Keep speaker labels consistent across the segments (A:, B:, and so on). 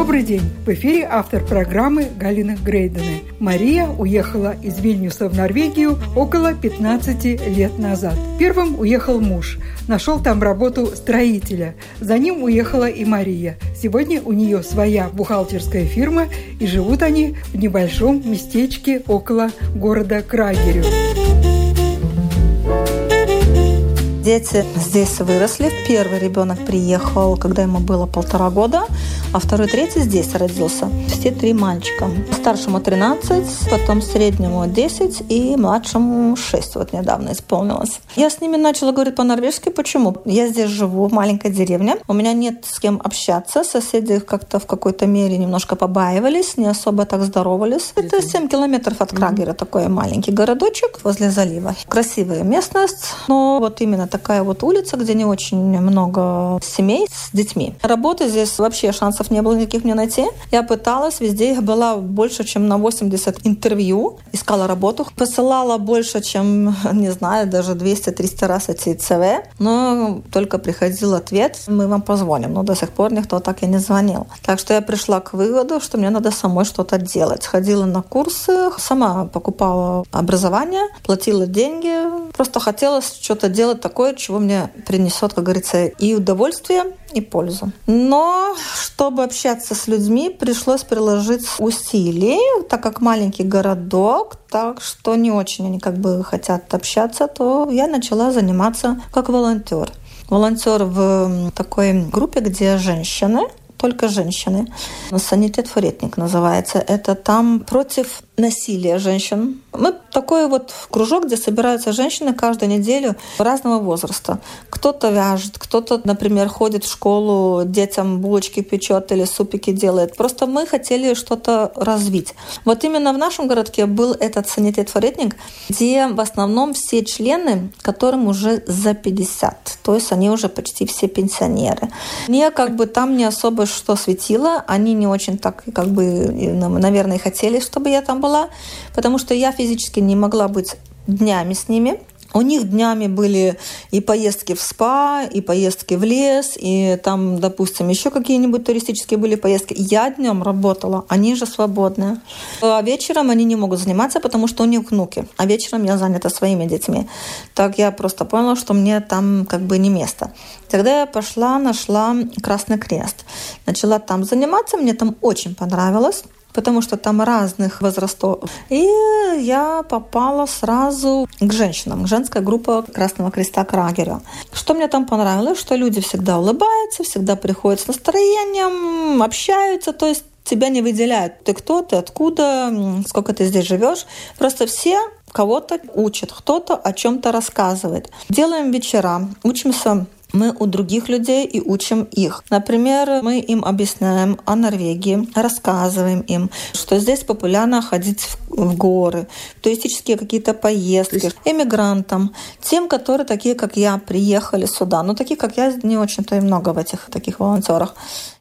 A: Добрый день! В эфире автор программы Галина Грейдена. Мария уехала из Вильнюса в Норвегию около 15 лет назад. Первым уехал муж. Нашел там работу строителя. За ним уехала и Мария. Сегодня у нее своя бухгалтерская фирма, и живут они в небольшом местечке около города Крагерю.
B: Дети здесь выросли. Первый ребенок приехал, когда ему было полтора года, а второй, третий здесь родился. Все три мальчика. Старшему 13, потом среднему 10 и младшему 6 вот недавно исполнилось. Я с ними начала говорить по-норвежски. Почему? Я здесь живу, в маленькой деревне. У меня нет с кем общаться. Соседи как-то в какой-то мере немножко побаивались, не особо так здоровались. Это 7 километров от Крагера, такой маленький городочек возле залива. Красивая местность, но вот именно такая вот улица, где не очень много семей с детьми. Работы здесь вообще шансов не было никаких мне найти. Я пыталась везде, я была больше, чем на 80 интервью, искала работу, посылала больше, чем, не знаю, даже 200-300 раз эти ЦВ, но только приходил ответ, мы вам позвоним, но до сих пор никто так и не звонил. Так что я пришла к выводу, что мне надо самой что-то делать. Ходила на курсы, сама покупала образование, платила деньги, просто хотела что-то делать такое, чего мне принесет, как говорится, и удовольствие, и пользу. Но чтобы общаться с людьми, пришлось приложить усилий, так как маленький городок, так что не очень они как бы хотят общаться, то я начала заниматься как волонтер волонтер в такой группе, где женщины только женщины. Санитет Форетник называется. Это там против насилия женщин. Мы такой вот кружок, где собираются женщины каждую неделю разного возраста. Кто-то вяжет, кто-то, например, ходит в школу, детям булочки печет или супики делает. Просто мы хотели что-то развить. Вот именно в нашем городке был этот санитет-форетник, где в основном все члены, которым уже за 50. То есть они уже почти все пенсионеры. Мне как бы там не особо что светило. Они не очень так, как бы, наверное, хотели, чтобы я там была, потому что я физически не могла быть днями с ними. У них днями были и поездки в спа, и поездки в лес, и там, допустим, еще какие-нибудь туристические были поездки. Я днем работала, они же свободные. А вечером они не могут заниматься, потому что у них внуки. А вечером я занята своими детьми. Так я просто поняла, что мне там как бы не место. Тогда я пошла, нашла Красный Крест. Начала там заниматься, мне там очень понравилось потому что там разных возрастов. И я попала сразу к женщинам, женская группа Красного Креста Крагера. Что мне там понравилось, что люди всегда улыбаются, всегда приходят с настроением, общаются, то есть тебя не выделяют. Ты кто, ты откуда, сколько ты здесь живешь. Просто все кого-то учат, кто-то о чем-то рассказывает. Делаем вечера, учимся мы у других людей и учим их. Например, мы им объясняем о Норвегии, рассказываем им, что здесь популярно ходить в горы, туристические какие-то поездки, эмигрантам, тем, которые такие, как я, приехали сюда. Но таких, как я, не очень-то и много в этих таких волонтерах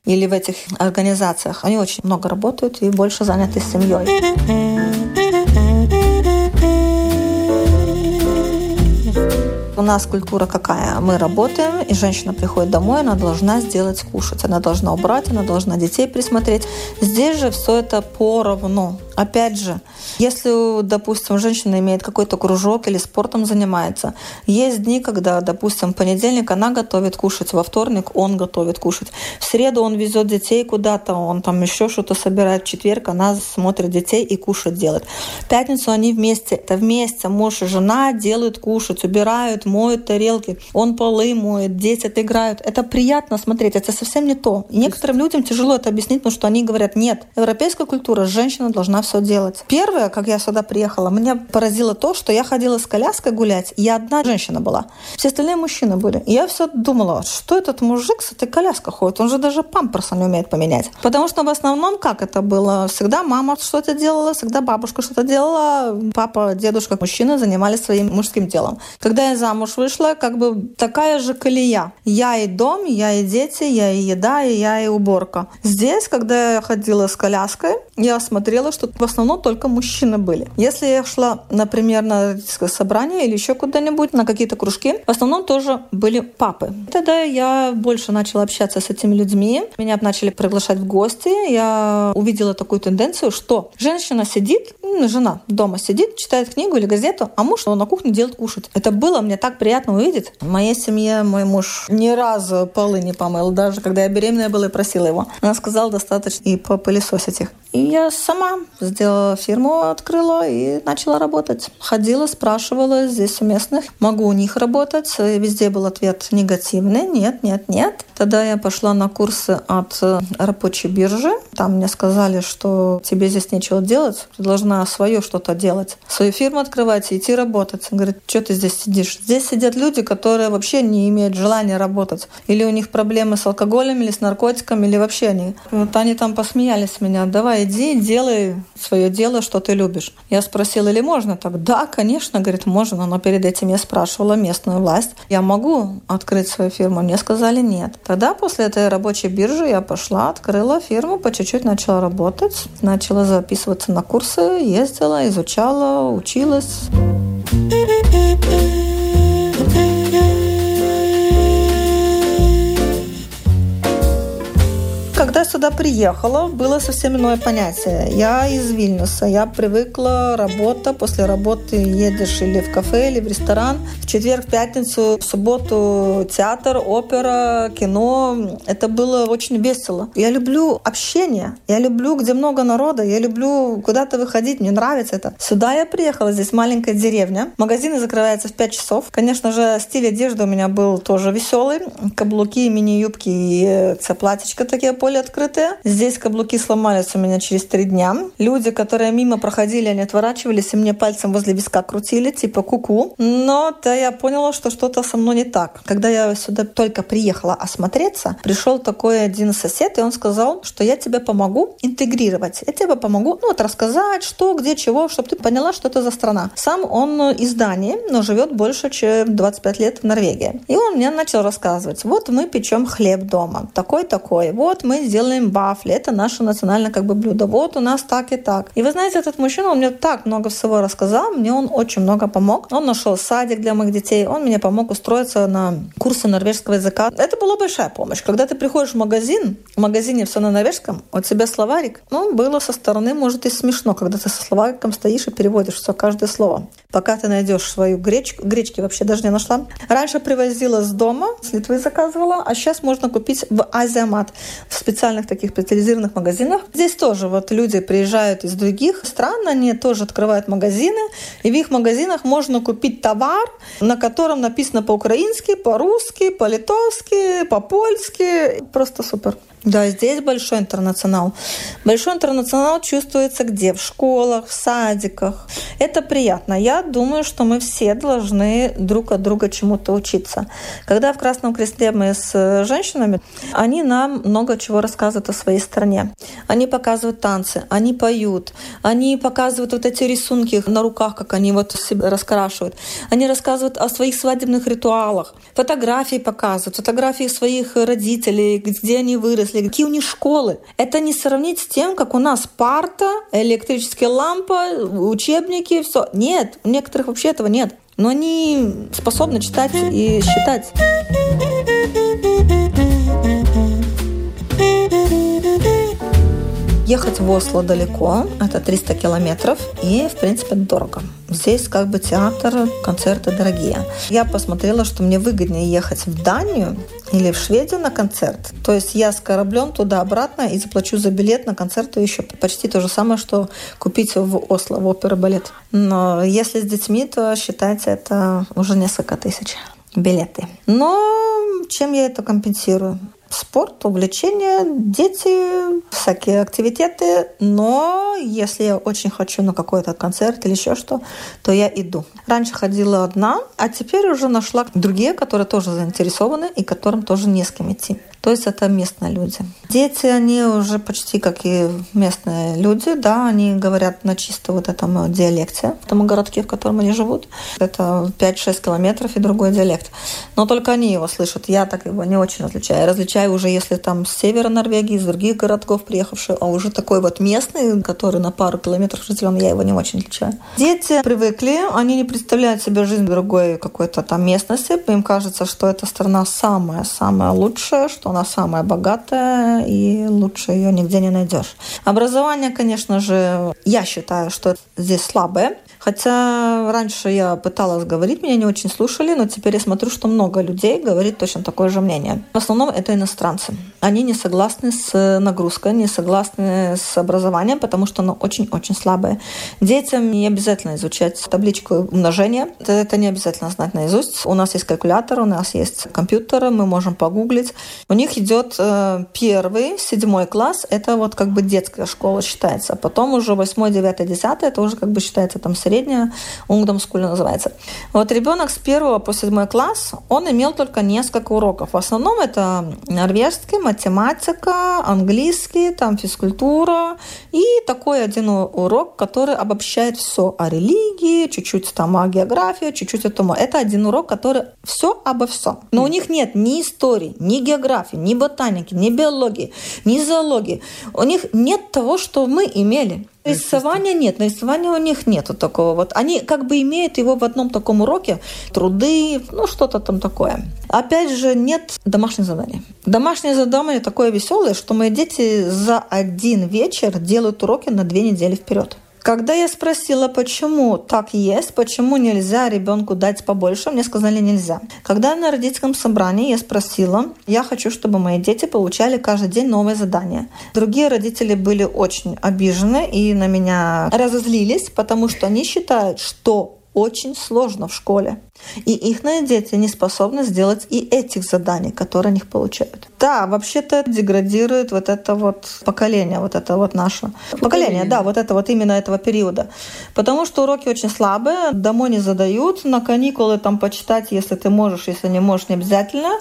B: или в этих организациях. Они очень много работают и больше заняты семьей. Нас культура какая? Мы работаем, и женщина приходит домой, она должна сделать кушать, она должна убрать, она должна детей присмотреть. Здесь же все это поровну. Опять же, если, допустим, женщина имеет какой-то кружок или спортом занимается, есть дни, когда, допустим, в понедельник она готовит кушать, во вторник он готовит кушать, в среду он везет детей куда-то, он там еще что-то собирает, в четверг она смотрит детей и кушать делает. В пятницу они вместе, это вместе, муж и жена делают кушать, убирают, моют тарелки, он полы моет, дети отыграют. Это приятно смотреть, это совсем не то. Некоторым людям тяжело это объяснить, потому что они говорят, нет, европейская культура, женщина должна все делать. Первое, как я сюда приехала, меня поразило то, что я ходила с коляской гулять, и одна женщина была. Все остальные мужчины были. И я все думала, что этот мужик с этой коляской ходит? Он же даже памперса не умеет поменять. Потому что в основном как это было? Всегда мама что-то делала, всегда бабушка что-то делала, папа, дедушка, мужчины занимались своим мужским делом. Когда я замуж вышла, как бы такая же колея. Я и дом, я и дети, я и еда, и я и уборка. Здесь, когда я ходила с коляской, я смотрела, что в основном только мужчины были. Если я шла, например, на собрание или еще куда-нибудь, на какие-то кружки, в основном тоже были папы. Тогда я больше начала общаться с этими людьми. Меня начали приглашать в гости. Я увидела такую тенденцию, что женщина сидит, жена дома сидит, читает книгу или газету, а муж на кухне делает кушать. Это было мне так приятно увидеть. В моей семье мой муж ни разу полы не помыл, даже когда я беременная была и просила его. Она сказала, достаточно и попылесосить их. И я сама сделала фирму, открыла и начала работать. Ходила, спрашивала здесь у местных, могу у них работать. И везде был ответ негативный. Нет, нет, нет. Тогда я пошла на курсы от рабочей биржи. Там мне сказали, что тебе здесь нечего делать, ты должна свое что-то делать. Свою фирму открывать и идти работать. Говорит, что ты здесь сидишь? Здесь сидят люди, которые вообще не имеют желания работать. Или у них проблемы с алкоголем, или с наркотиками, или вообще они. Вот они там посмеялись меня. Давай, иди, делай свое дело, что ты любишь. Я спросила, или можно так? Да, конечно, говорит, можно, но перед этим я спрашивала местную власть, я могу открыть свою фирму? Мне сказали нет. Тогда после этой рабочей биржи я пошла, открыла фирму, по чуть-чуть начала работать, начала записываться на курсы, ездила, изучала, училась. Когда сюда приехала, было совсем иное понятие. Я из Вильнюса, я привыкла работа, после работы едешь или в кафе, или в ресторан. В четверг, в пятницу, в субботу театр, опера, кино. Это было очень весело. Я люблю общение, я люблю, где много народа, я люблю куда-то выходить, мне нравится это. Сюда я приехала, здесь маленькая деревня. Магазины закрываются в 5 часов. Конечно же, стиль одежды у меня был тоже веселый. Каблуки, мини-юбки и платьечко такие поле открытые. Здесь каблуки сломались у меня через три дня. Люди, которые мимо проходили, они отворачивались и мне пальцем возле виска крутили, типа куку. Но то я поняла, что что-то со мной не так. Когда я сюда только приехала осмотреться, пришел такой один сосед, и он сказал, что я тебе помогу интегрировать. Я тебе помогу, ну вот рассказать, что, где, чего, чтобы ты поняла, что это за страна. Сам он из Дании, но живет больше, чем 25 лет в Норвегии. И он мне начал рассказывать, вот мы печем хлеб дома, такой-такой, вот мы делаем бафли, это наше национальное как бы блюдо. Вот у нас так и так. И вы знаете, этот мужчина, он мне так много всего рассказал, мне он очень много помог. Он нашел садик для моих детей, он мне помог устроиться на курсы норвежского языка. Это была большая помощь. Когда ты приходишь в магазин, в магазине все на норвежском, у тебя словарик, ну, было со стороны, может, и смешно, когда ты со словариком стоишь и переводишь все, каждое слово. Пока ты найдешь свою гречку, гречки вообще даже не нашла. Раньше привозила с дома, с Литвы заказывала, а сейчас можно купить в Азиамат, в специальных таких специализированных магазинах. Здесь тоже вот люди приезжают из других стран, они тоже открывают магазины, и в их магазинах можно купить товар, на котором написано по-украински, по-русски, по-литовски, по-польски. Просто супер. Да, здесь большой интернационал. Большой интернационал чувствуется где? В школах, в садиках. Это приятно. Я думаю, что мы все должны друг от друга чему-то учиться. Когда в Красном Кресте мы с женщинами, они нам много чего рассказывают о своей стране. Они показывают танцы, они поют, они показывают вот эти рисунки на руках, как они вот себя раскрашивают. Они рассказывают о своих свадебных ритуалах. Фотографии показывают, фотографии своих родителей, где они выросли, выросли, какие у них школы. Это не сравнить с тем, как у нас парта, электрические лампы, учебники, все. Нет, у некоторых вообще этого нет. Но они способны читать и считать. Ехать в Осло далеко, это 300 километров, и, в принципе, дорого. Здесь как бы театр, концерты дорогие. Я посмотрела, что мне выгоднее ехать в Данию или в Шведию на концерт. То есть я с кораблем туда-обратно и заплачу за билет на концерт еще почти то же самое, что купить в Осло, в опера-балет. Но если с детьми, то считайте, это уже несколько тысяч билеты. Но чем я это компенсирую? Спорт, увлечения, дети, всякие активитеты. Но если я очень хочу на какой-то концерт или еще что, то я иду. Раньше ходила одна, а теперь уже нашла другие, которые тоже заинтересованы и которым тоже не с кем идти. То есть это местные люди. Дети, они уже почти как и местные люди, да, они говорят на чисто вот этом диалекте, в том городке, в котором они живут. Это 5-6 километров и другой диалект. Но только они его слышат. Я так его не очень различаю. Я различаю уже, если там с севера Норвегии, из других городков приехавшие, а уже такой вот местный, который на пару километров жителем, я его не очень отличаю. Дети привыкли, они не представляют себе жизнь в другой какой-то там местности. Им кажется, что эта страна самая-самая лучшая, что она самая богатая, и лучше ее нигде не найдешь. Образование, конечно же, я считаю, что здесь слабое. Хотя раньше я пыталась говорить, меня не очень слушали, но теперь я смотрю, что много людей говорит точно такое же мнение. В основном это иностранцы. Они не согласны с нагрузкой, не согласны с образованием, потому что оно очень-очень слабое. Детям не обязательно изучать табличку умножения. Это, не обязательно знать наизусть. У нас есть калькулятор, у нас есть компьютер, мы можем погуглить. У них идет э, первый, седьмой класс, это вот как бы детская школа считается. Потом уже восьмой, девятый, десятый, это уже как бы считается там средняя, унгдомскуля называется. Вот ребенок с первого по седьмой класс, он имел только несколько уроков. В основном это норвежский, математика, английский, там физкультура и такой один урок, который обобщает все о религии, чуть-чуть там о географии, чуть-чуть о том. Это один урок, который все обо всем. Но у них нет ни истории, ни географии, ни ботаники, ни биологии, ни зоологии. У них нет того, что мы имели. Рисования нет, рисования у них нету такого. Вот они как бы имеют его в одном таком уроке, труды, ну что-то там такое. Опять же, нет домашних заданий. Домашнее задание такое веселое, что мои дети за один вечер делают уроки на две недели вперед. Когда я спросила, почему так есть, почему нельзя ребенку дать побольше, мне сказали нельзя. Когда на родительском собрании я спросила, я хочу, чтобы мои дети получали каждый день новое задание. Другие родители были очень обижены и на меня разозлились, потому что они считают, что очень сложно в школе. И их дети не способны сделать и этих заданий, которые они получают. Да, вообще-то деградирует вот это вот поколение, вот это вот наше поколение, поколение, да, вот это вот именно этого периода. Потому что уроки очень слабые, домой не задают, на каникулы там почитать, если ты можешь, если не можешь, не обязательно.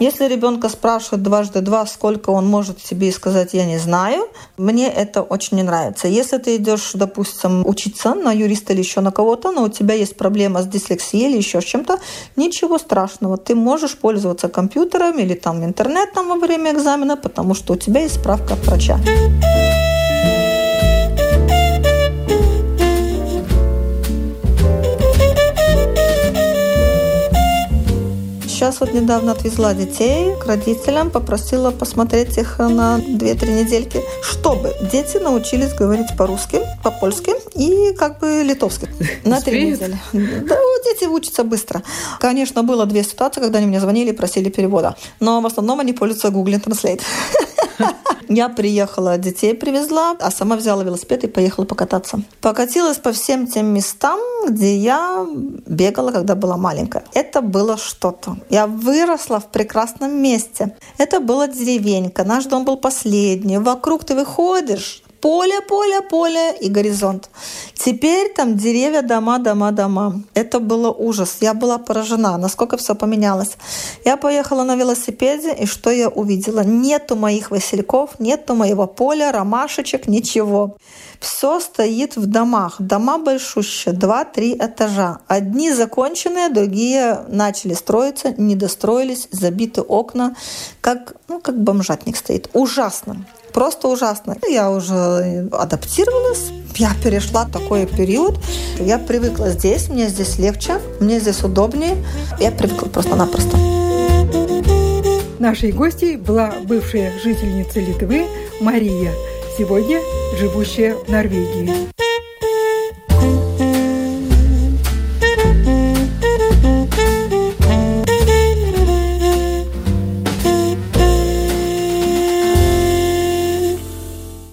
B: Если ребенка спрашивают дважды два, сколько он может себе сказать, я не знаю, мне это очень не нравится. Если ты идешь, допустим, учиться на юриста или еще на кого-то, но у тебя есть проблема с дислексией или еще с чем-то, ничего страшного. Ты можешь пользоваться компьютером или там интернетом во время экзамена, потому что у тебя есть справка от врача. Сейчас вот недавно отвезла детей к родителям, попросила посмотреть их на 2-3 недельки, чтобы дети научились говорить по-русски, по-польски и как бы литовски. На три недели. Да, дети учатся быстро. Конечно, было две ситуации, когда они мне звонили и просили перевода. Но в основном они пользуются Google Translate. Я приехала, детей привезла, а сама взяла велосипед и поехала покататься. Покатилась по всем тем местам, где я бегала, когда была маленькая. Это было что-то. Я выросла в прекрасном месте. Это была деревенька, наш дом был последний. Вокруг ты выходишь, поле, поле, поле и горизонт. Теперь там деревья, дома, дома, дома. Это было ужас. Я была поражена, насколько все поменялось. Я поехала на велосипеде, и что я увидела? Нету моих васильков, нету моего поля, ромашечек, ничего. Все стоит в домах. Дома большущие, два-три этажа. Одни законченные, другие начали строиться, не достроились, забиты окна, как, ну, как бомжатник стоит. Ужасно просто ужасно. Я уже адаптировалась, я перешла такой период, я привыкла здесь, мне здесь легче, мне здесь удобнее, я привыкла просто-напросто.
A: Нашей гостьей была бывшая жительница Литвы Мария, сегодня живущая в Норвегии.